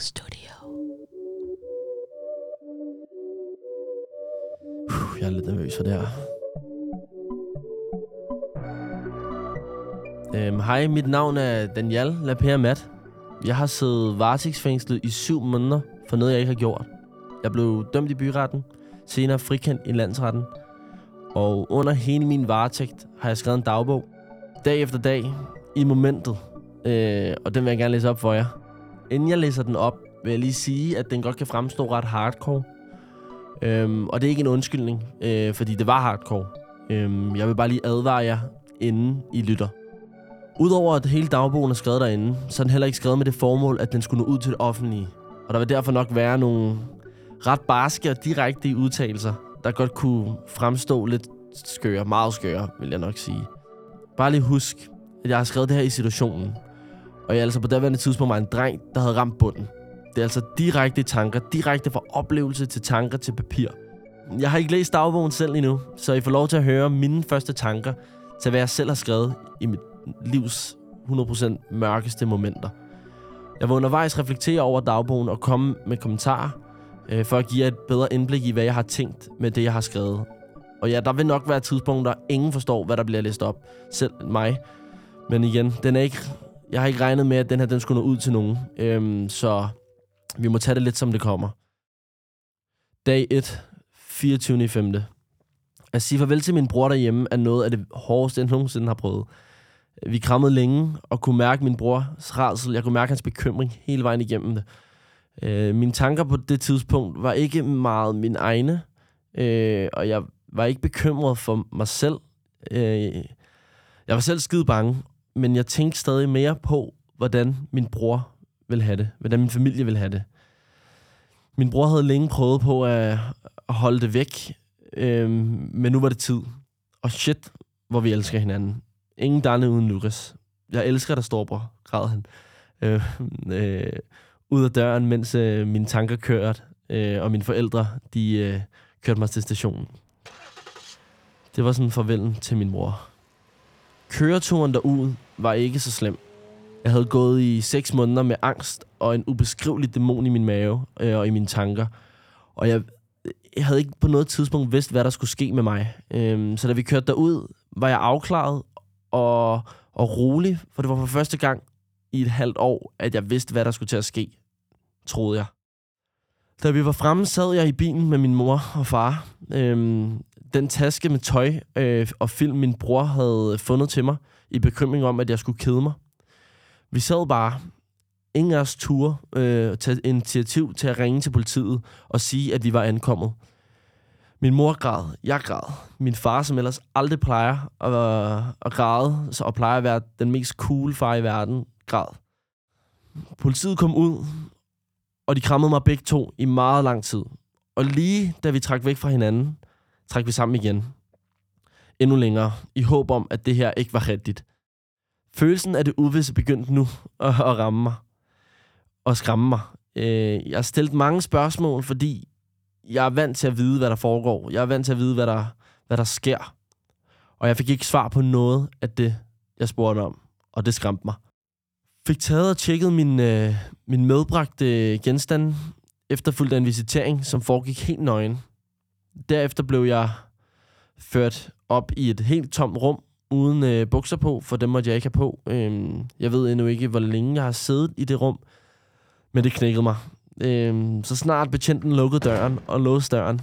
Studio. Uh, jeg er lidt nervøs for det her. Øhm, hej, mit navn er Daniel Lapere Mat. Jeg har siddet varetægtsfængslet i syv måneder for noget, jeg ikke har gjort. Jeg blev dømt i byretten, senere frikendt i landsretten. Og under hele min varetægt har jeg skrevet en dagbog. Dag efter dag, i momentet. Øh, og den vil jeg gerne læse op for jer. Inden jeg læser den op, vil jeg lige sige, at den godt kan fremstå ret hardcore. Øhm, og det er ikke en undskyldning, øh, fordi det var hardcore. Øhm, jeg vil bare lige advare jer, inden I lytter. Udover at hele dagbogen er skrevet derinde, så er den heller ikke skrevet med det formål, at den skulle nå ud til det offentlige. Og der vil derfor nok være nogle ret barske og direkte udtalelser, der godt kunne fremstå lidt skøre, meget skøre, vil jeg nok sige. Bare lige husk, at jeg har skrevet det her i situationen. Og jeg er altså på daværende tidspunkt var en dreng, der havde ramt bunden. Det er altså direkte tanker, direkte fra oplevelse til tanker til papir. Jeg har ikke læst dagbogen selv endnu, så I får lov til at høre mine første tanker til, hvad jeg selv har skrevet i mit livs 100% mørkeste momenter. Jeg vil undervejs reflektere over dagbogen og komme med kommentarer, øh, for at give jer et bedre indblik i, hvad jeg har tænkt med det, jeg har skrevet. Og ja, der vil nok være tidspunkter, ingen forstår, hvad der bliver læst op. Selv mig. Men igen, den er ikke, jeg har ikke regnet med, at den her den skulle nå ud til nogen. Øhm, så vi må tage det lidt, som det kommer. Dag 1, 24. 5. At sige farvel til min bror derhjemme er noget af det hårdeste, jeg nogensinde har prøvet. Vi krammede længe og kunne mærke min brors rædsel. Jeg kunne mærke hans bekymring hele vejen igennem det. Øh, mine tanker på det tidspunkt var ikke meget mine egne, øh, og jeg var ikke bekymret for mig selv. Øh, jeg var selv skide bange, men jeg tænkte stadig mere på, hvordan min bror ville have det. Hvordan min familie ville have det. Min bror havde længe prøvet på at, holde det væk, øh, men nu var det tid. Og shit, hvor vi elsker hinanden. Ingen Danne uden Lukas. Jeg elsker dig, storbror, græd han. Øh, øh, ud af døren, mens øh, mine tanker kørte, øh, og mine forældre, de øh, kørte mig til stationen. Det var sådan farvelen til min mor. Køreturen derud var ikke så slem. Jeg havde gået i 6 måneder med angst og en ubeskrivelig dæmon i min mave øh, og i mine tanker. Og jeg, jeg havde ikke på noget tidspunkt vidst, hvad der skulle ske med mig. Øhm, så da vi kørte derud, var jeg afklaret og, og rolig, for det var for første gang i et halvt år, at jeg vidste, hvad der skulle til at ske, troede jeg. Da vi var fremme, sad jeg i bilen med min mor og far. Øhm, den taske med tøj øh, og film, min bror havde fundet til mig, i bekymring om, at jeg skulle kede mig. Vi sad bare. Ingen af os turde øh, tage initiativ til at ringe til politiet og sige, at vi var ankommet. Min mor græd, jeg græd. Min far, som ellers aldrig plejer at, at græde, så og plejer at være den mest cool far i verden, græd. Politiet kom ud, og de krammede mig begge to i meget lang tid. Og lige da vi trak væk fra hinanden, trak vi sammen igen. Endnu længere, i håb om, at det her ikke var rigtigt. Følelsen af det uvisse begyndte nu at, at ramme mig. Og skræmme mig. Øh, jeg har stillet mange spørgsmål, fordi jeg er vant til at vide, hvad der foregår. Jeg er vant til at vide, hvad der, hvad der sker. Og jeg fik ikke svar på noget af det, jeg spurgte om. Og det skræmte mig. Fik taget og tjekket min, øh, min medbragte genstand, efterfulgt af en visitering, som foregik helt nøgen. Derefter blev jeg ført op i et helt tomt rum, uden øh, bukser på, for dem måtte jeg ikke have på. Øhm, jeg ved endnu ikke, hvor længe jeg har siddet i det rum, men det knækkede mig. Øhm, så snart betjenten lukkede døren og låste døren,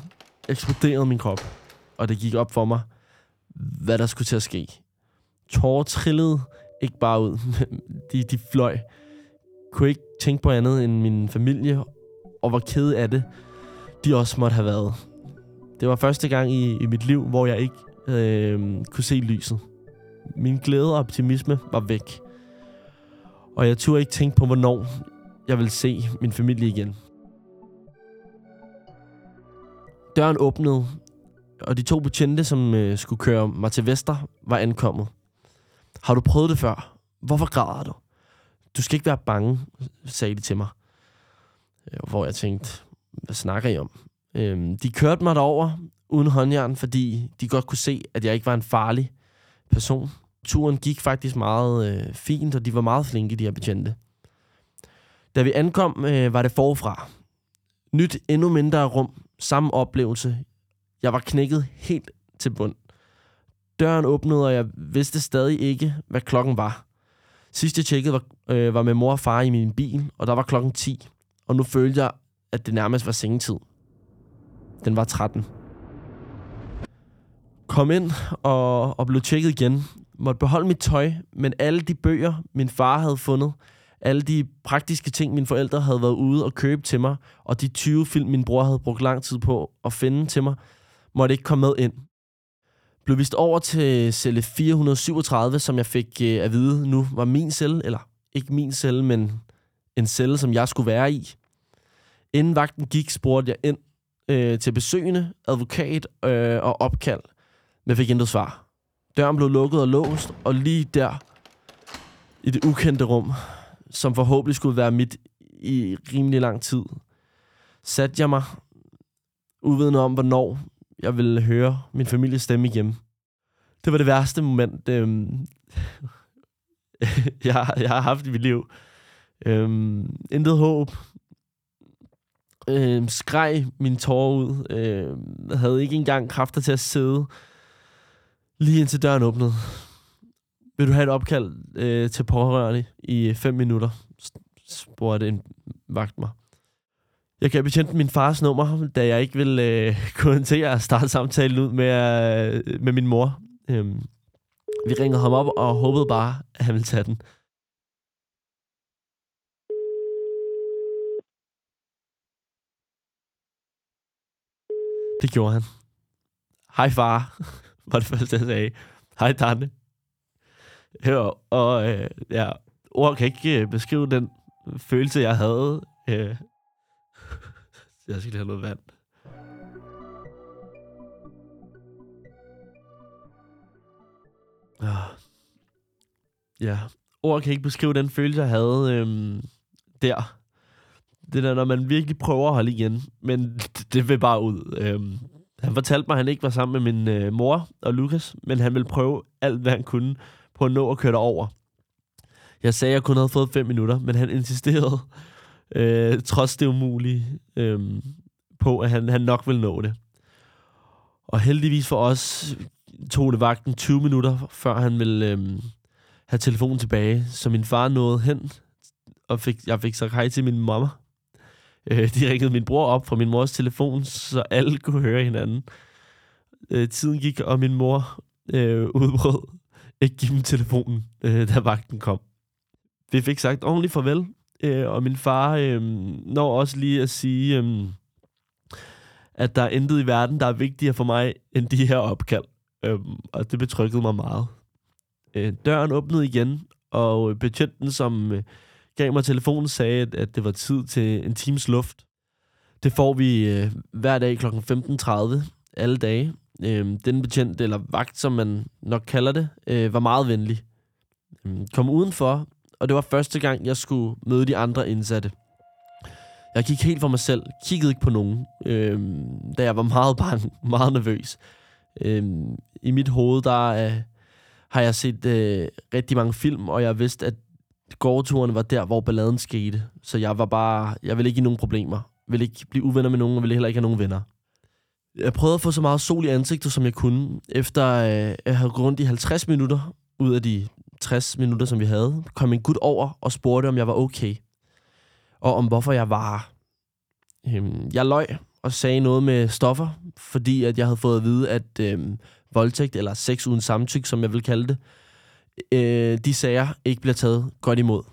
eksploderede min krop, og det gik op for mig, hvad der skulle til at ske. Tårer trillede ikke bare ud, de, de fløj. Kunne ikke tænke på andet end min familie, og var ked af det, de også måtte have været. Det var første gang i, i mit liv, hvor jeg ikke øh, kunne se lyset. Min glæde og optimisme var væk. Og jeg turde ikke tænke på, hvornår jeg ville se min familie igen. Døren åbnede, og de to betjente, som øh, skulle køre mig til Vester, var ankommet. Har du prøvet det før? Hvorfor græder du? Du skal ikke være bange, sagde de til mig. Øh, hvor jeg tænkte, hvad snakker I om? Øhm, de kørte mig derover uden håndjern, fordi de godt kunne se, at jeg ikke var en farlig person. Turen gik faktisk meget øh, fint, og de var meget flinke, de her betjente. Da vi ankom, øh, var det forfra. Nyt endnu mindre rum, samme oplevelse. Jeg var knækket helt til bund. Døren åbnede, og jeg vidste stadig ikke, hvad klokken var. Sidst jeg tjekkede, var, øh, var med mor og far i min bil, og der var klokken 10. Og nu følte jeg, at det nærmest var sengetid. Den var 13. Kom ind og, og blev tjekket igen. Måtte beholde mit tøj, men alle de bøger, min far havde fundet, alle de praktiske ting, mine forældre havde været ude og købe til mig, og de 20 film, min bror havde brugt lang tid på at finde til mig, måtte ikke komme med ind. Blev vist over til celle 437, som jeg fik øh, at vide nu var min celle, eller ikke min celle, men en celle, som jeg skulle være i. Inden vagten gik, spurgte jeg ind øh, til besøgende, advokat øh, og opkald, men fik intet svar. Døren blev lukket og låst, og lige der, i det ukendte rum, som forhåbentlig skulle være mit i rimelig lang tid, satte jeg mig, uvidende om, hvornår jeg ville høre min families stemme igen. Det var det værste moment, øh, jeg, jeg har haft i mit liv. Øh, intet håb. Øhm, skreg min tårer ud. Øh, havde ikke engang kræfter til at sidde lige indtil døren åbnede. Vil du have et opkald øh, til pårørende i øh, 5 minutter? spurgte en vagt mig. Jeg gav betjent min fars nummer, da jeg ikke ville øh, kommentere at starte samtalen ud med, øh, med min mor. Øhm, vi ringede ham op og håbede bare, at han ville tage den. Det gjorde han. Hej far, var det første, jeg sagde. Hej Danne. Ja, og øh, ja, ord kan ikke øh, beskrive den følelse, jeg havde. Øh. Jeg skal lige have noget vand. Ah. Ja, ord kan ikke beskrive den følelse, jeg havde øh, der. Det der, når man virkelig prøver at holde igen, men det, det vil bare ud. Øhm, han fortalte mig, at han ikke var sammen med min øh, mor og Lukas, men han ville prøve alt, hvad han kunne på at nå at køre over. Jeg sagde, at jeg kun havde fået fem minutter, men han insisterede, øh, trods det umulige, øh, på, at han, han nok ville nå det. Og heldigvis for os tog det vagten 20 minutter, før han ville øh, have telefonen tilbage. Så min far nåede hen, og fik, jeg fik sagt hej til min mamma. Øh, de ringede min bror op fra min mors telefon, så alle kunne høre hinanden. Øh, tiden gik, og min mor øh, udbrød ikke give dem telefonen, øh, da vagten kom. Vi fik sagt ordentligt farvel, øh, og min far øh, når også lige at sige, øh, at der er intet i verden, der er vigtigere for mig, end de her opkald. Øh, og det betrykkede mig meget. Øh, døren åbnede igen, og betjenten, som øh, gav mig telefonen, sagde, at, at det var tid til en times luft. Det får vi øh, hver dag kl. 15.30, alle dage. Øh, den betjent, eller vagt, som man nok kalder det, øh, var meget venlig. Øh, kom udenfor, og det var første gang, jeg skulle møde de andre indsatte. Jeg gik helt for mig selv, kiggede ikke på nogen, øh, da jeg var meget bange, meget nervøs. Øh, I mit hoved, der øh, har jeg set øh, rigtig mange film, og jeg vidste, at gårdturen var der, hvor balladen skete. Så jeg var bare, jeg ville ikke i nogen problemer. Jeg ville ikke blive uvenner med nogen, og ville heller ikke have nogen venner. Jeg prøvede at få så meget sol i ansigtet, som jeg kunne. Efter øh, jeg havde gået rundt i 50 minutter ud af de 60 minutter, som vi havde, kom en gut over og spurgte, om jeg var okay. Og om hvorfor jeg var... Øhm, jeg løj og sagde noget med stoffer, fordi at jeg havde fået at vide, at øhm, voldtægt, eller sex uden samtykke, som jeg vil kalde det, øh, de sager ikke bliver taget godt imod.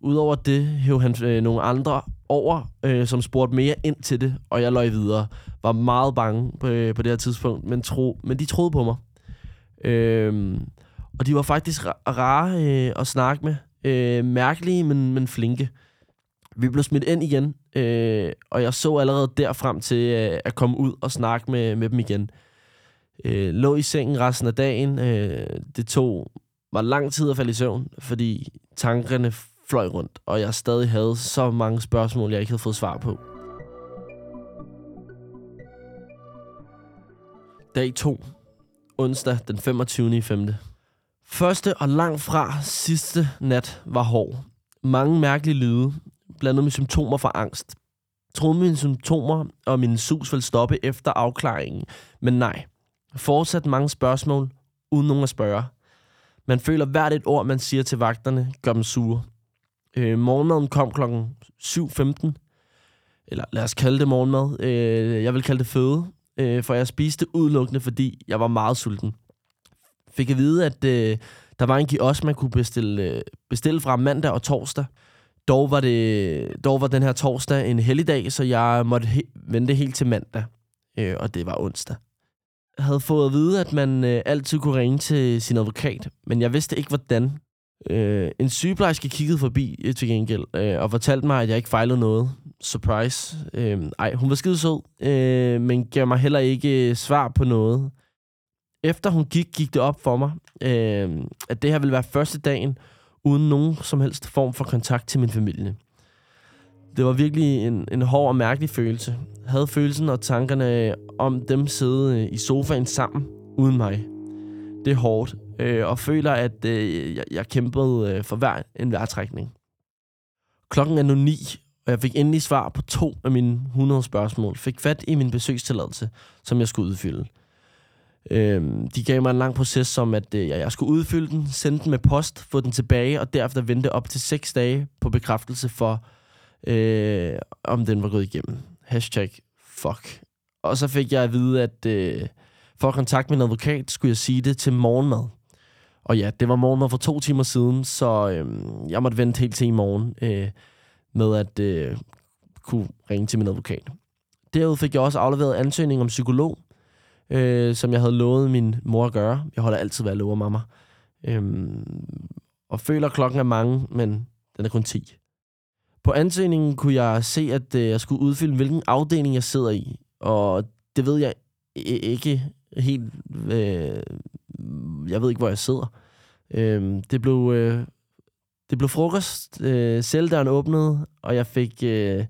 Udover det hæv han øh, nogle andre over, øh, som spurgte mere ind til det, og jeg løj videre. Var meget bange på, øh, på det her tidspunkt, men, tro, men de troede på mig. Øh, og de var faktisk rare øh, at snakke med. Øh, mærkelige, men, men flinke. Vi blev smidt ind igen, øh, og jeg så allerede der frem til øh, at komme ud og snakke med, med dem igen. Øh, lå i sengen resten af dagen. Øh, det tog var lang tid at falde i søvn, fordi tankerne fløj rundt, og jeg stadig havde så mange spørgsmål, jeg ikke havde fået svar på. Dag 2. Onsdag den 25. i 5. Første og langt fra sidste nat var hård. Mange mærkelige lyde. blandet med symptomer for angst. Troede mine symptomer og min sus ville stoppe efter afklaringen, men nej. Fortsat mange spørgsmål, uden nogen at spørge. Man føler hvert et ord, man siger til vagterne, gør dem sure. Øh, morgenmaden kom klokken 7.15. Eller lad os kalde det morgenmad. Øh, jeg vil kalde det føde. Øh, for jeg spiste udelukkende, fordi jeg var meget sulten. Fik at vide, at øh, der var en kiosk, man kunne bestille, øh, bestille fra mandag og torsdag. Dog var, det, dog var den her torsdag en helligdag, så jeg måtte he- vente helt til mandag. Øh, og det var onsdag. Havde fået at vide, at man øh, altid kunne ringe til sin advokat, men jeg vidste ikke, hvordan. Øh, en sygeplejerske kiggede forbi øh, til gengæld, øh, og fortalte mig, at jeg ikke fejlede noget. Surprise. Øh, ej, hun var skide sød, øh, men gav mig heller ikke øh, svar på noget. Efter hun gik, gik det op for mig, øh, at det her ville være første dagen, uden nogen som helst form for kontakt til min familie. Det var virkelig en, en hård og mærkelig følelse. Jeg havde følelsen og tankerne om dem sidde øh, i sofaen sammen, uden mig. Det er hårdt, øh, og føler, at øh, jeg, jeg kæmpede øh, for hver en værtrækning. Klokken er nu ni, og jeg fik endelig svar på to af mine 100 spørgsmål. Fik fat i min besøgstilladelse, som jeg skulle udfylde. Øh, de gav mig en lang proces, som at øh, jeg skulle udfylde den, sende den med post, få den tilbage, og derefter vente op til 6 dage på bekræftelse for, øh, om den var gået igennem. Hashtag fuck. Og så fik jeg at vide, at øh, for at kontakte min advokat, skulle jeg sige det til morgenmad. Og ja, det var morgenmad for to timer siden, så øh, jeg måtte vente helt til i morgen øh, med at øh, kunne ringe til min advokat. Derud fik jeg også afleveret ansøgning om psykolog, øh, som jeg havde lovet min mor at gøre. Jeg holder altid, hvad jeg lover mamma. Øhm, og føler, at klokken er mange, men den er kun 10. På ansøgningen kunne jeg se, at øh, jeg skulle udfylde, hvilken afdeling jeg sidder i. Og det ved jeg ikke helt... Øh, jeg ved ikke, hvor jeg sidder. Øh, det blev... Øh, det blev frokost. Øh, celledøren åbnede, og jeg fik... Øh,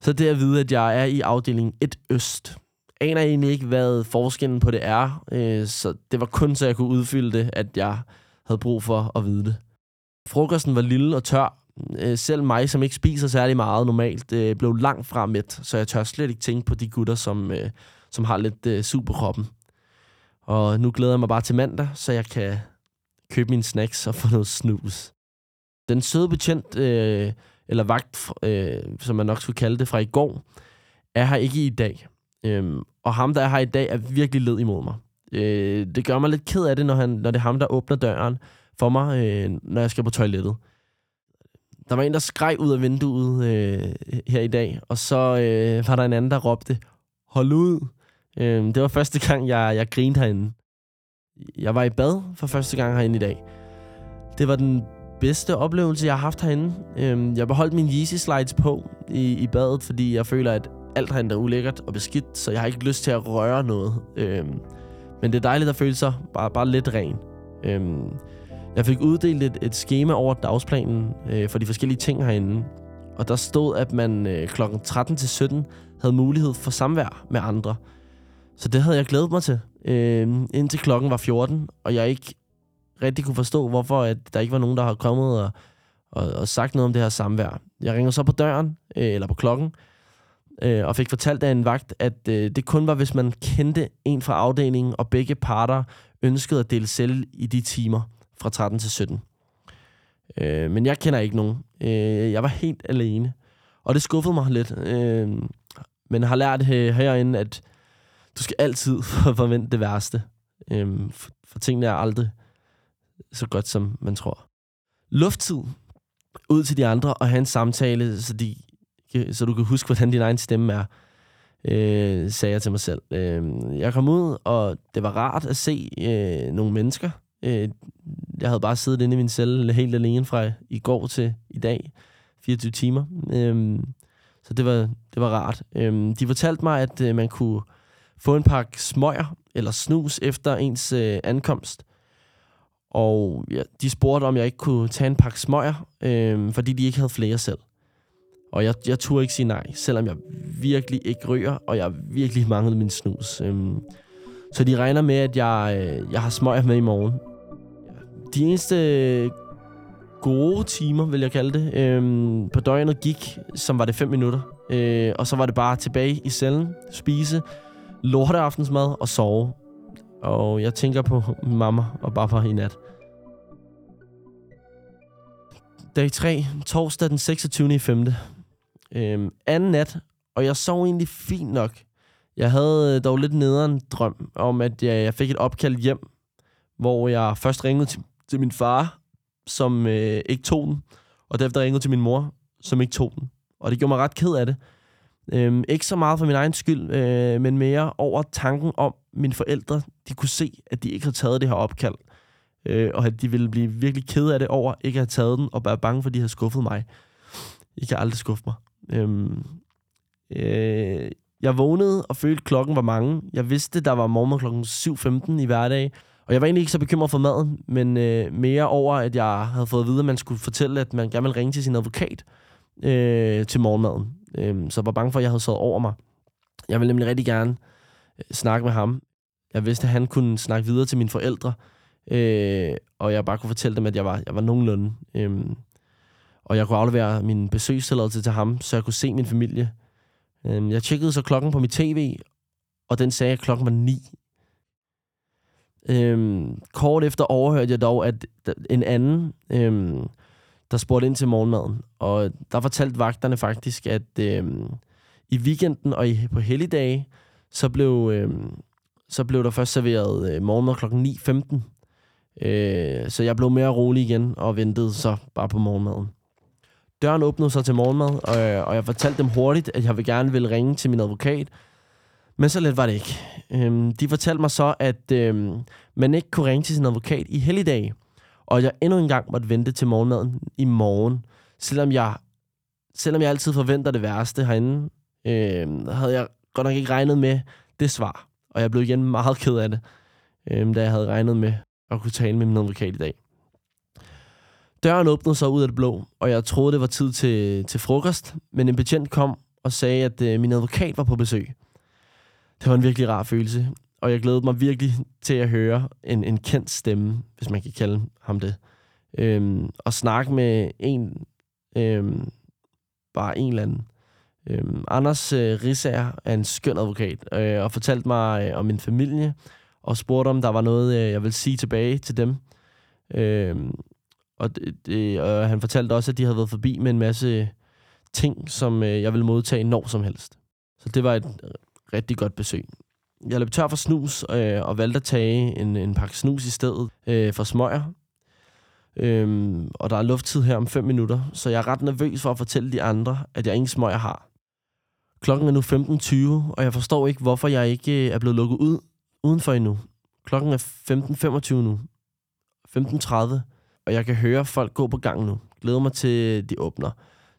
så det at vide, at jeg er i afdeling 1 Øst aner egentlig ikke, hvad forskellen på det er, øh, så det var kun, så jeg kunne udfylde det, at jeg havde brug for at vide det. Frokosten var lille og tør. Øh, selv mig, som ikke spiser særlig meget normalt, øh, blev langt fra mæt, så jeg tør slet ikke tænke på de gutter, som, øh, som har lidt øh, superkroppen. Og nu glæder jeg mig bare til mandag, så jeg kan købe mine snacks og få noget snus. Den søde betjent, øh, eller vagt, øh, som man nok skulle kalde det, fra i går, er her ikke i dag. Øhm, og ham, der er her i dag, er virkelig led imod mig. Øh, det gør mig lidt ked af det, når, han, når det er ham, der åbner døren for mig, øh, når jeg skal på toilettet. Der var en, der skreg ud af vinduet øh, her i dag, og så øh, var der en anden, der råbte, hold ud. Øh, det var første gang, jeg, jeg grinede herinde. Jeg var i bad for første gang herinde i dag. Det var den bedste oplevelse, jeg har haft herinde. Øh, jeg beholdt min Yeezy slides på i, i badet, fordi jeg føler, at alt herinde er ulækkert og beskidt, så jeg har ikke lyst til at røre noget. Øhm, men det er dejligt at føle sig bare, bare lidt ren. Øhm, jeg fik uddelt et, et schema over dagsplanen øh, for de forskellige ting herinde. Og der stod, at man øh, kl. 13 til 17 havde mulighed for samvær med andre. Så det havde jeg glædet mig til, øh, indtil klokken var 14, og jeg ikke rigtig kunne forstå, hvorfor at der ikke var nogen, der havde kommet og, og, og sagt noget om det her samvær. Jeg ringer så på døren, øh, eller på klokken, øh, og fik fortalt af en vagt, at øh, det kun var, hvis man kendte en fra afdelingen, og begge parter ønskede at dele selv i de timer fra 13 til 17. Øh, men jeg kender ikke nogen. Øh, jeg var helt alene. Og det skuffede mig lidt. Øh, men har lært øh, herinde, at du skal altid forvente det værste. Øh, for, for tingene er aldrig så godt, som man tror. Lufttid ud til de andre og have en samtale, så de så du kan huske, hvordan din egen stemme er, øh, sagde jeg til mig selv. Øh, jeg kom ud, og det var rart at se øh, nogle mennesker. Øh, jeg havde bare siddet inde i min celle helt alene fra i går til i dag, 24 timer. Øhm, så det var, det var rart. Øhm, de fortalte mig, at øh, man kunne få en pakke smøger eller snus efter ens øh, ankomst. Og ja, de spurgte, om jeg ikke kunne tage en pakke smøger, øh, fordi de ikke havde flere selv. Og jeg, jeg turde ikke sige nej, selvom jeg virkelig ikke ryger, og jeg virkelig manglede min snus. Øhm, så de regner med, at jeg, øh, jeg har smøger med i morgen. De eneste gode timer, vil jeg kalde det, øhm, på døgnet gik, som var det 5 minutter. Øh, og så var det bare tilbage i cellen, spise, lorteaftensmad og sove. Og jeg tænker på mamma og papa i nat. Dag 3, torsdag den 26. i 5. Øhm, anden nat, og jeg sov egentlig fint nok. Jeg havde dog lidt nederen drøm om, at jeg, jeg fik et opkald hjem, hvor jeg først ringede til, til min far, som øh, ikke tog den, og derefter ringede til min mor, som ikke tog den. Og det gjorde mig ret ked af det. Øhm, ikke så meget for min egen skyld, øh, men mere over tanken om, at mine forældre de kunne se, at de ikke havde taget det her opkald. Øh, og at de ville blive virkelig ked af det over ikke at have taget den, og være bange for, at de havde skuffet mig. I kan aldrig skuffe mig. Øhm, øh, jeg vågnede og følte, at klokken var mange. Jeg vidste, der var morgen klokken 7.15 i hverdag. Og jeg var egentlig ikke så bekymret for maden, men øh, mere over, at jeg havde fået at vide, at man skulle fortælle, at man gerne ville ringe til sin advokat øh, til morgenmaden. Øh, så jeg var bange for, at jeg havde sovet over mig. Jeg ville nemlig rigtig gerne øh, snakke med ham. Jeg vidste, at han kunne snakke videre til mine forældre, øh, og jeg bare kunne fortælle dem, at jeg var, jeg var nogenlunde. Øh, og jeg kunne aflevere min besøgstilladelse til ham, så jeg kunne se min familie. Øh, jeg tjekkede så klokken på mit tv, og den sagde, at klokken var ni. Øhm, kort efter overhørte jeg dog, at en anden, øhm, der spurgte ind til morgenmaden, og der fortalte vagterne faktisk, at øhm, i weekenden og i, på helligdage, så blev, øhm, så blev der først serveret øh, morgenmad kl. 9.15. Øh, så jeg blev mere rolig igen og ventede så bare på morgenmaden. Døren åbnede så til morgenmad, og, og jeg fortalte dem hurtigt, at jeg vil gerne vil ringe til min advokat, men så let var det ikke. Øhm, de fortalte mig så, at øhm, man ikke kunne ringe til sin advokat i helligdag, og jeg endnu en gang måtte vente til morgenmaden i morgen. Selvom jeg, selvom jeg altid forventer det værste herinde, øhm, havde jeg godt nok ikke regnet med det svar. Og jeg blev igen meget ked af det, øhm, da jeg havde regnet med at kunne tale med min advokat i dag. Døren åbnede sig ud af det blå, og jeg troede, det var tid til, til frokost, men en betjent kom og sagde, at øh, min advokat var på besøg. Det var en virkelig rar følelse, og jeg glædede mig virkelig til at høre en, en kendt stemme, hvis man kan kalde ham det. Øhm, og snakke med en, øhm, bare en eller anden. Øhm, Anders øh, Risser er en skøn advokat, øh, og fortalte mig øh, om min familie, og spurgte om der var noget, øh, jeg vil sige tilbage til dem. Øhm, og, det, det, og han fortalte også, at de havde været forbi med en masse ting, som øh, jeg ville modtage når som helst. Så det var et rigtig godt besøg. Jeg løb tør for snus, øh, og valgte at tage en, en pakke snus i stedet øh, for smøger. Øhm, og der er lufttid her om 5 minutter, så jeg er ret nervøs for at fortælle de andre, at jeg ingen smøger har. Klokken er nu 15.20, og jeg forstår ikke, hvorfor jeg ikke øh, er blevet lukket ud udenfor endnu. Klokken er 15.25 nu. 15.30, og jeg kan høre folk gå på gang nu. Glæder mig til, de åbner,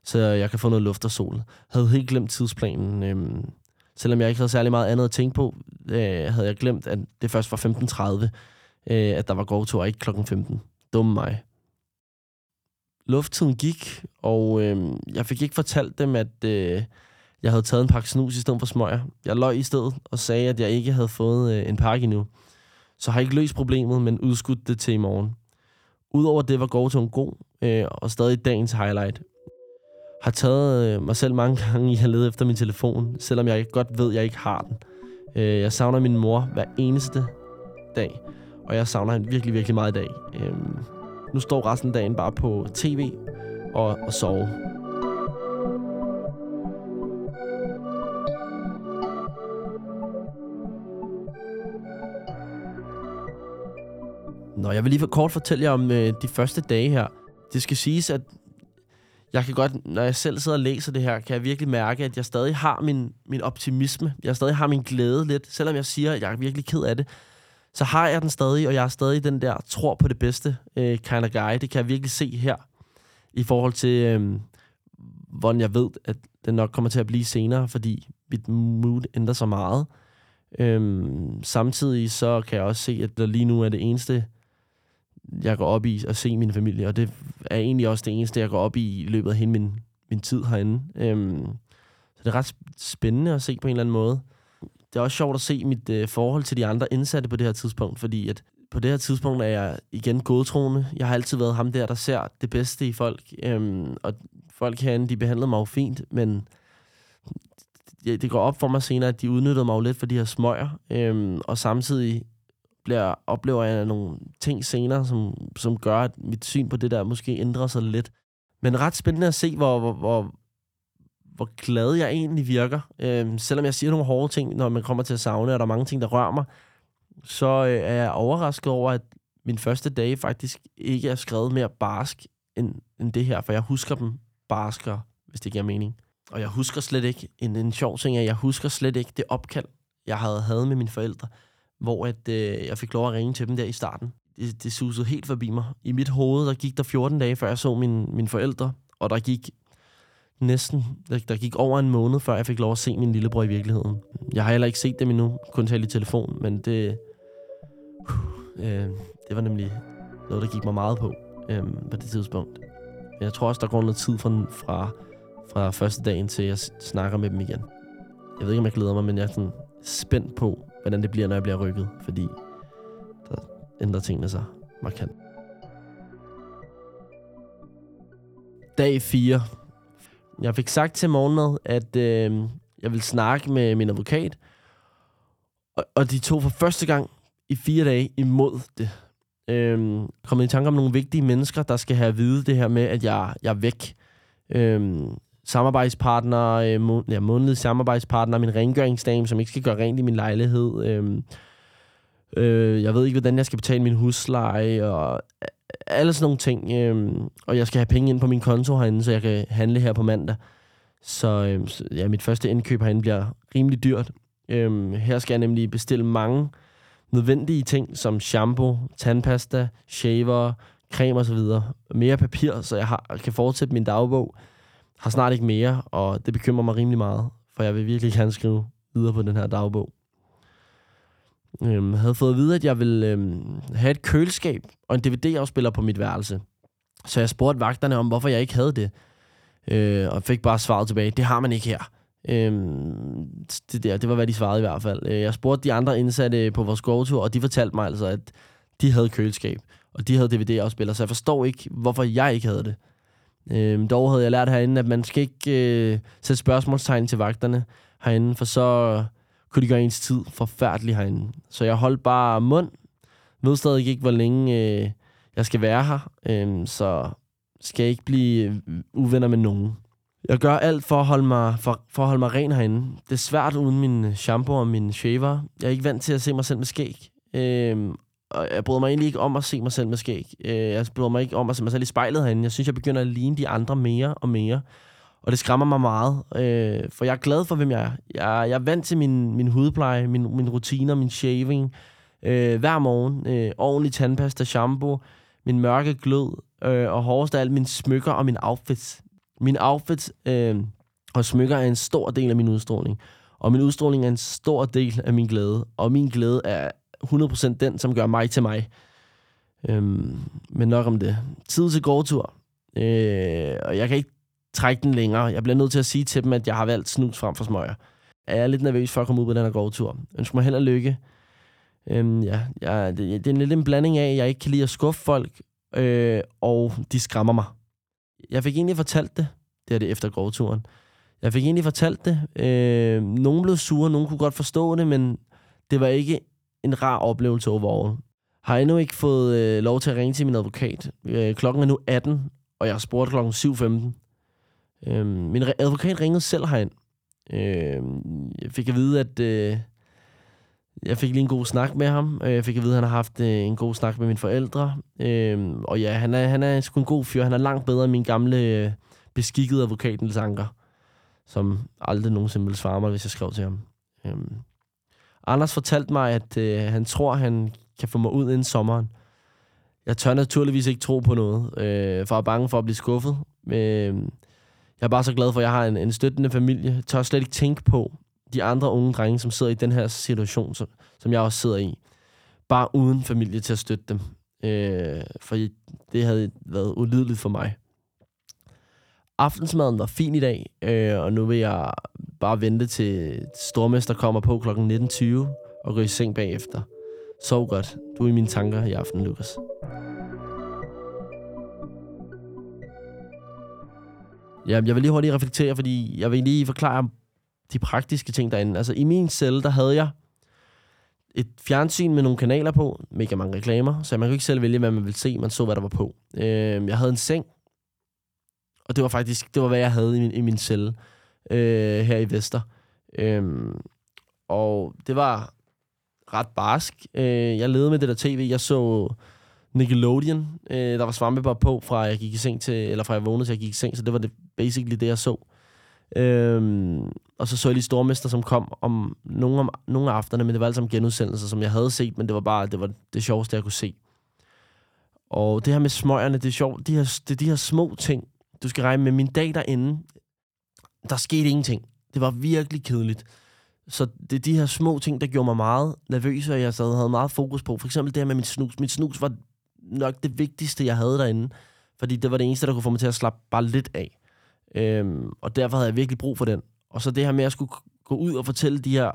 så jeg kan få noget luft og sol. Jeg havde helt glemt tidsplanen. Øhm, Selvom jeg ikke havde særlig meget andet at tænke på, øh, havde jeg glemt, at det først var 15.30, øh, at der var go og ikke klokken 15. Dumme mig. Lufttiden gik, og øh, jeg fik ikke fortalt dem, at øh, jeg havde taget en pakke snus i stedet for smøger. Jeg løg i stedet og sagde, at jeg ikke havde fået øh, en pakke endnu. Så har jeg ikke løst problemet, men udskudt det til i morgen. Udover det var GoTo god, øh, og stadig dagens highlight har taget øh, mig selv mange gange i at lede efter min telefon, selvom jeg godt ved, at jeg ikke har den. Øh, jeg savner min mor hver eneste dag, og jeg savner hende virkelig, virkelig meget i dag. Øhm, nu står resten af dagen bare på tv og, og sove. Nå, jeg vil lige for kort fortælle jer om øh, de første dage her. Det skal siges, at jeg kan godt, når jeg selv sidder og læser det her, kan jeg virkelig mærke, at jeg stadig har min, min optimisme. Jeg stadig har min glæde lidt. Selvom jeg siger, at jeg er virkelig ked af det, så har jeg den stadig, og jeg er stadig den der tror på det bedste øh, kind of guy. Det kan jeg virkelig se her, i forhold til, øh, hvordan jeg ved, at det nok kommer til at blive senere, fordi mit mood ændrer sig meget. Øh, samtidig så kan jeg også se, at der lige nu er det eneste, jeg går op i at se min familie, og det er egentlig også det eneste, jeg går op i i løbet af hele min, min tid herinde. Øhm, så det er ret spændende at se på en eller anden måde. Det er også sjovt at se mit øh, forhold til de andre indsatte på det her tidspunkt, fordi at på det her tidspunkt er jeg igen godtroende. Jeg har altid været ham der, der ser det bedste i folk. Øhm, og folk herinde, de behandlede mig jo fint, men det, det går op for mig senere, at de udnyttede mig jo lidt for de her smøger. Øhm, og samtidig bliver, oplever jeg nogle ting senere, som, som gør, at mit syn på det der måske ændrer sig lidt. Men ret spændende at se, hvor, hvor, hvor, hvor glad jeg egentlig virker. Øh, selvom jeg siger nogle hårde ting, når man kommer til at savne, og der er mange ting, der rører mig, så øh, er jeg overrasket over, at min første dag faktisk ikke er skrevet mere barsk end, end det her, for jeg husker dem barskere, hvis det giver mening. Og jeg husker slet ikke, en, en sjov ting er, jeg husker slet ikke det opkald, jeg havde havde med mine forældre, hvor at, øh, jeg fik lov at ringe til dem der i starten. Det, det susede helt forbi mig. I mit hoved, der gik der 14 dage, før jeg så mine, mine forældre, og der gik næsten, der, der gik over en måned, før jeg fik lov at se min lillebror i virkeligheden. Jeg har heller ikke set dem endnu, kun talt i telefon, men det, øh, det var nemlig noget, der gik mig meget på øh, på det tidspunkt. Jeg tror også, der går noget tid fra, fra, fra første dagen til, jeg snakker med dem igen. Jeg ved ikke, om jeg glæder mig, men jeg er sådan spændt på, hvordan det bliver, når jeg bliver rykket, fordi der ændrer tingene sig markant. Dag 4. Jeg fik sagt til morgenmad, at øh, jeg vil snakke med min advokat, og, og de tog for første gang i fire dage imod det. Øhm, kommet i tanke om nogle vigtige mennesker, der skal have at vide det her med, at jeg, jeg er væk. Øhm, samarbejdspartner, øh, må, ja, månedlig samarbejdspartner, min rengøringsdame, som ikke skal gøre rent i min lejlighed. Øh, øh, jeg ved ikke, hvordan jeg skal betale min husleje, og alle sådan nogle ting. Øh, og jeg skal have penge ind på min konto herinde, så jeg kan handle her på mandag. Så øhm, ja, mit første indkøb herinde bliver rimelig dyrt. Øh, her skal jeg nemlig bestille mange nødvendige ting, som shampoo, tandpasta, shaver, creme osv. Mere papir, så jeg har, kan fortsætte min dagbog. Har snart ikke mere, og det bekymrer mig rimelig meget, for jeg vil virkelig gerne skrive videre på den her dagbog. Øhm, havde fået at vide, at jeg ville øhm, have et køleskab og en DVD-afspiller på mit værelse. Så jeg spurgte vagterne om, hvorfor jeg ikke havde det. Øh, og fik bare svaret tilbage, det har man ikke her. Øhm, det, der, det var, hvad de svarede i hvert fald. Øh, jeg spurgte de andre indsatte på vores gårdtur, og de fortalte mig altså, at de havde køleskab, og de havde DVD-afspiller, så jeg forstår ikke, hvorfor jeg ikke havde det. Øhm, dog havde jeg lært herinde, at man skal ikke øh, sætte spørgsmålstegn til vagterne herinde, for så kunne de gøre ens tid forfærdelig herinde. Så jeg holdt bare mund, ved stadig ikke, hvor længe øh, jeg skal være her, øh, så skal jeg ikke blive øh, uvenner med nogen. Jeg gør alt for at holde mig, for, for at holde mig ren herinde. Det er svært uden min shampoo og min shaver. Jeg er ikke vant til at se mig selv med skæg. Øhm, og jeg bryder mig egentlig ikke om at se mig selv med skæg. Øh, jeg bryder mig ikke om at se mig selv i spejlet herinde. Jeg synes, jeg begynder at ligne de andre mere og mere. Og det skræmmer mig meget. Øh, for jeg er glad for, hvem jeg er. Jeg, jeg er vant til min, min hudpleje, min, min rutiner, min shaving. Øh, hver morgen. Øh, ordentlig tandpasta, shampoo, min mørke glød, øh, og hårdest af alt mine smykker og min outfits. Min outfits øh, og smykker er en stor del af min udstråling. Og min udstråling er en stor del af min glæde. Og min glæde er 100% den, som gør mig til mig. Øhm, men nok om det. Tid til gårdtur. Øh, og jeg kan ikke trække den længere. Jeg bliver nødt til at sige til dem, at jeg har valgt snus frem for smøger. Jeg er lidt nervøs for at komme ud på den her gårdtur. Ønsker mig held og lykke. Øhm, ja, ja, det, det er lidt en blanding af, at jeg ikke kan lide at skuffe folk, øh, og de skræmmer mig jeg fik egentlig fortalt det. Det er det efter gårdturen. Jeg fik egentlig fortalt det. Øh, nogen blev sure, nogen kunne godt forstå det, men det var ikke en rar oplevelse overall. Har endnu ikke fået øh, lov til at ringe til min advokat. Øh, klokken er nu 18, og jeg har spurgt klokken 7.15. Øh, min advokat ringede selv herind. Øh, jeg fik at vide, at øh, jeg fik lige en god snak med ham. Øh, jeg fik at vide, at han har haft øh, en god snak med mine forældre. Øh, og ja, han er, han er sgu en god fyr. Han er langt bedre end min gamle øh, beskikkede advokat, Niels Anker, som aldrig nogensinde ville svare mig, hvis jeg skrev til ham. Øhm, Anders fortalte mig, at øh, han tror, han kan få mig ud inden sommeren. Jeg tør naturligvis ikke tro på noget, øh, for jeg er bange for at blive skuffet. Øh, jeg er bare så glad for, at jeg har en, en støttende familie. Jeg tør slet ikke tænke på, de andre unge drenge, som sidder i den her situation, som, som jeg også sidder i. Bare uden familie til at støtte dem. Øh, for det havde været ulideligt for mig. Aftensmaden var fin i dag, øh, og nu vil jeg bare vente til Stormester kommer på kl. 19.20 og gå i seng bagefter. Sov godt. Du er i mine tanker i aften, Lukas. Ja, jeg vil lige hurtigt reflektere, fordi jeg vil lige forklare de praktiske ting derinde. Altså i min celle, der havde jeg et fjernsyn med nogle kanaler på, mega mange reklamer, så man kunne ikke selv vælge, hvad man ville se, man så, hvad der var på. Øh, jeg havde en seng, og det var faktisk, det var, hvad jeg havde i min, i min celle øh, her i Vester. Øhm, og det var ret barsk. Øh, jeg levede med det der tv, jeg så Nickelodeon, øh, der var svampebob på, fra jeg gik i seng til, eller fra jeg vågnede til jeg gik i seng, så det var det basically det, jeg så. Øhm, og så så jeg lige Stormester, som kom om nogle, om nogle af aftenerne, men det var alt sammen genudsendelser, som jeg havde set, men det var bare det, var det sjoveste, jeg kunne se. Og det her med smøgerne, det er sjovt. De her, det er de her små ting, du skal regne med. Min dag derinde, der skete ingenting. Det var virkelig kedeligt. Så det er de her små ting, der gjorde mig meget nervøs, og jeg sad havde meget fokus på. For eksempel det her med min snus. Mit snus var nok det vigtigste, jeg havde derinde. Fordi det var det eneste, der kunne få mig til at slappe bare lidt af. Øhm, og derfor havde jeg virkelig brug for den. Og så det her med at skulle gå ud og fortælle de her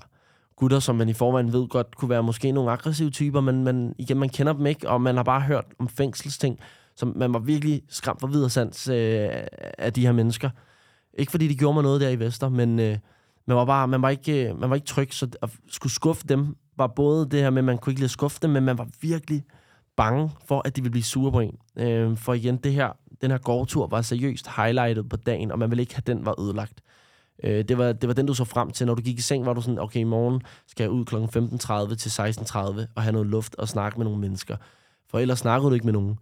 gutter, som man i forvejen ved godt kunne være måske nogle aggressive typer, men man, igen, man kender dem ikke, og man har bare hørt om fængselsting, som man var virkelig skræmt for videre sands øh, af de her mennesker. Ikke fordi de gjorde mig noget der i Vester, men øh, man, var bare, man, var ikke, øh, man var ikke tryg, så at skulle skuffe dem var både det her med, at man kunne ikke lide at skuffe dem, men man var virkelig bange for, at de ville blive sure på en. Øh, for igen, det her, den her gårdtur var seriøst highlightet på dagen, og man ville ikke have den var ødelagt. Øh, det, var, det var den, du så frem til. Når du gik i seng, var du sådan, okay, i morgen skal jeg ud kl. 15.30 til 16.30 og have noget luft og snakke med nogle mennesker. For ellers snakkede du ikke med nogen.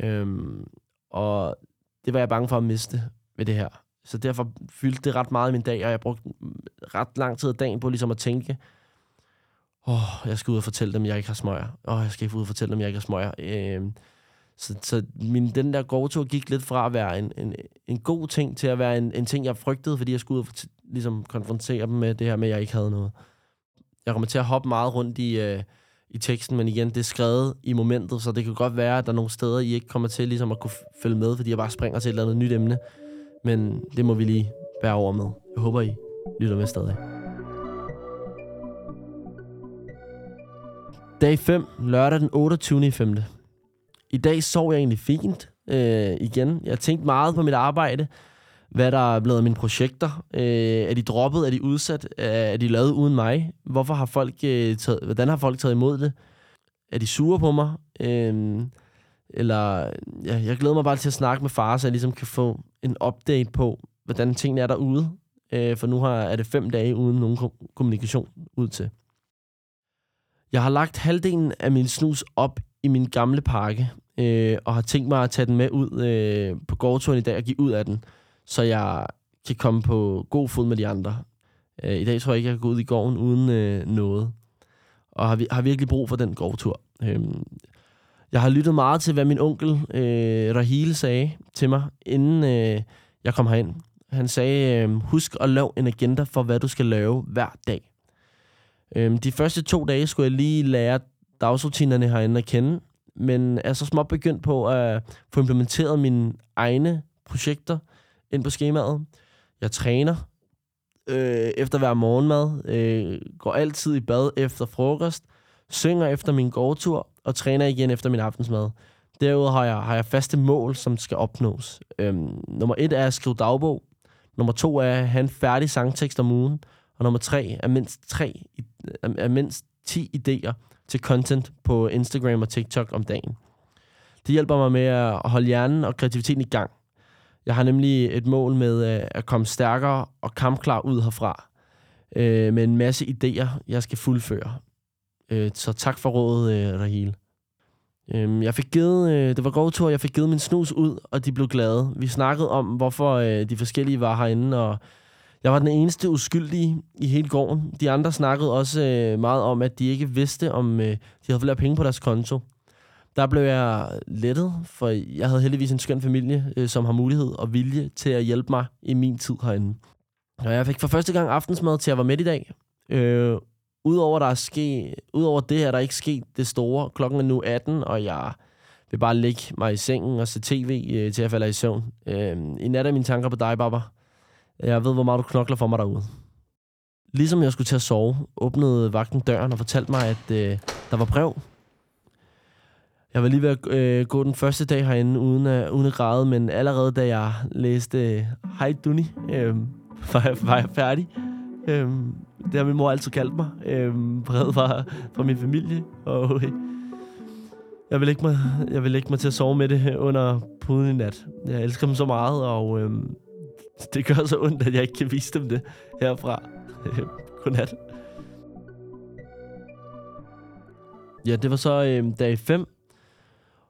Øhm, og det var jeg bange for at miste ved det her. Så derfor fyldte det ret meget i min dag, og jeg brugte ret lang tid af dagen på ligesom at tænke, åh, oh, jeg skal ud og fortælle dem, jeg ikke har smøger. Åh, oh, jeg skal ikke ud og fortælle dem, jeg ikke har smøger. Øh, så, så min, den der gårdtur gik lidt fra at være en, en, en god ting til at være en, en ting, jeg frygtede, fordi jeg skulle ud og ligesom konfrontere dem med det her med, at jeg ikke havde noget. Jeg kommer til at hoppe meget rundt i, øh, i teksten, men igen, det er skrevet i momentet, så det kan godt være, at der er nogle steder, I ikke kommer til ligesom at kunne følge med, fordi jeg bare springer til et eller andet nyt emne. Men det må vi lige bære over med. Jeg håber, I lytter med stadig. Dag 5, lørdag den 28. 5. I dag sov jeg egentlig fint øh, igen. Jeg tænkte meget på mit arbejde. Hvad der er blevet af mine projekter. Øh, er de droppet? Er de udsat? Øh, er de lavet uden mig? Hvorfor har folk øh, taget, hvordan har folk taget imod det? Er de sure på mig? Øh, eller ja, jeg glæder mig bare til at snakke med far, så jeg ligesom kan få en update på, hvordan tingene er derude. Øh, for nu har, er det fem dage uden nogen kommunikation ud til. Jeg har lagt halvdelen af min snus op i min gamle pakke, øh, og har tænkt mig at tage den med ud øh, på gårdturen i dag og give ud af den, så jeg kan komme på god fod med de andre. Øh, I dag tror jeg ikke, jeg kan gå ud i gården uden øh, noget, og har, har virkelig brug for den gårdtur. Øh, jeg har lyttet meget til, hvad min onkel øh, Rahil sagde til mig, inden øh, jeg kom herind. Han sagde, øh, husk at lave en agenda for, hvad du skal lave hver dag. Øh, de første to dage skulle jeg lige lære dagsrutinerne herinde at kende, men er så småt begyndt på at få implementeret mine egne projekter ind på skemaet. Jeg træner øh, efter hver morgenmad, øh, går altid i bad efter frokost, synger efter min gårdtur og træner igen efter min aftensmad. Derudover har jeg, har jeg faste mål, som skal opnås. Øhm, nummer et er at skrive dagbog. Nummer to er at have en færdig sangtekst om ugen. Og nummer tre er mindst, tre, er mindst 10 idéer til content på Instagram og TikTok om dagen. Det hjælper mig med at holde hjernen og kreativiteten i gang. Jeg har nemlig et mål med øh, at komme stærkere og kampklar ud herfra. Øh, med en masse idéer, jeg skal fuldføre. Øh, så tak for rådet, øh, Rahil. Øhm, jeg fik givet, øh, det var god tur, jeg fik givet min snus ud, og de blev glade. Vi snakkede om, hvorfor øh, de forskellige var herinde, og jeg var den eneste uskyldige i hele gården. De andre snakkede også øh, meget om, at de ikke vidste, om øh, de havde flere penge på deres konto. Der blev jeg lettet, for jeg havde heldigvis en skøn familie, øh, som har mulighed og vilje til at hjælpe mig i min tid herinde. Og jeg fik for første gang aftensmad til at være med i dag. Øh, Udover, der er ske, udover det er der ikke sket det store. Klokken er nu 18, og jeg vil bare ligge mig i sengen og se tv øh, til at falde i søvn. Øh, I nat er mine tanker på dig, Baba. Jeg ved, hvor meget du knokler for mig derude. Ligesom jeg skulle til at sove, åbnede vagten døren og fortalte mig, at øh, der var brev. Jeg var lige ved at øh, gå den første dag herinde uden at, uden at græde, men allerede da jeg læste øh, Hej Dunni, øh, var, jeg, var jeg færdig. Øh, det har min mor altid kaldt mig. Øh, brevet fra, fra min familie. Og øh, jeg vil, ikke mig, jeg vil ikke mig til at sove med det under puden i nat. Jeg elsker dem så meget, og øh, det gør så ondt, at jeg ikke kan vise dem det herfra. Øh, godnat. Ja, det var så øh, dag 5.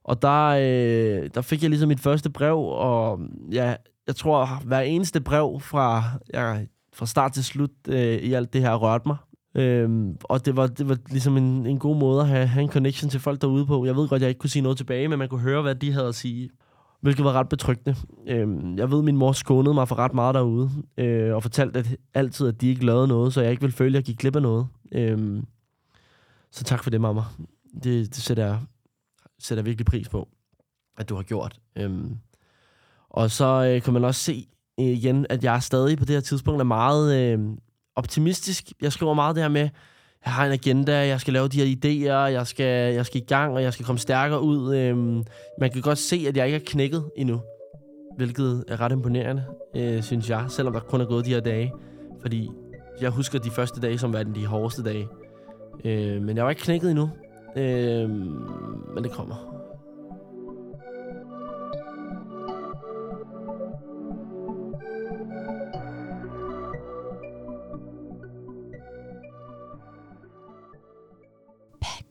Og der, øh, der fik jeg ligesom mit første brev, og ja, jeg tror, hver eneste brev fra, jeg fra start til slut øh, i alt det her rørte mig. Øhm, og det var, det var ligesom en, en god måde at have, have en connection til folk derude på. Jeg ved godt, jeg ikke kunne sige noget tilbage, men man kunne høre, hvad de havde at sige. Hvilket var ret betryggende. Øhm, jeg ved, min mor skånede mig for ret meget derude, øh, og fortalte at, altid, at de ikke lavede noget, så jeg ikke ville føle, at jeg gik glip af noget. Øhm, så tak for det, mamma. Det, det sætter, jeg, sætter jeg virkelig pris på, at du har gjort. Øhm, og så øh, kan man også se øh, igen, at jeg stadig på det her tidspunkt er meget øh, optimistisk. Jeg skriver meget det her med, jeg har en agenda, jeg skal lave de her idéer, jeg skal, jeg skal i gang, og jeg skal komme stærkere ud. Øh, man kan godt se, at jeg ikke er knækket endnu, hvilket er ret imponerende, øh, synes jeg, selvom der kun er gået de her dage. Fordi jeg husker de første dage som værende de hårdeste dage. Øh, men jeg var ikke knækket endnu, øh, men det kommer.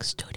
Studio.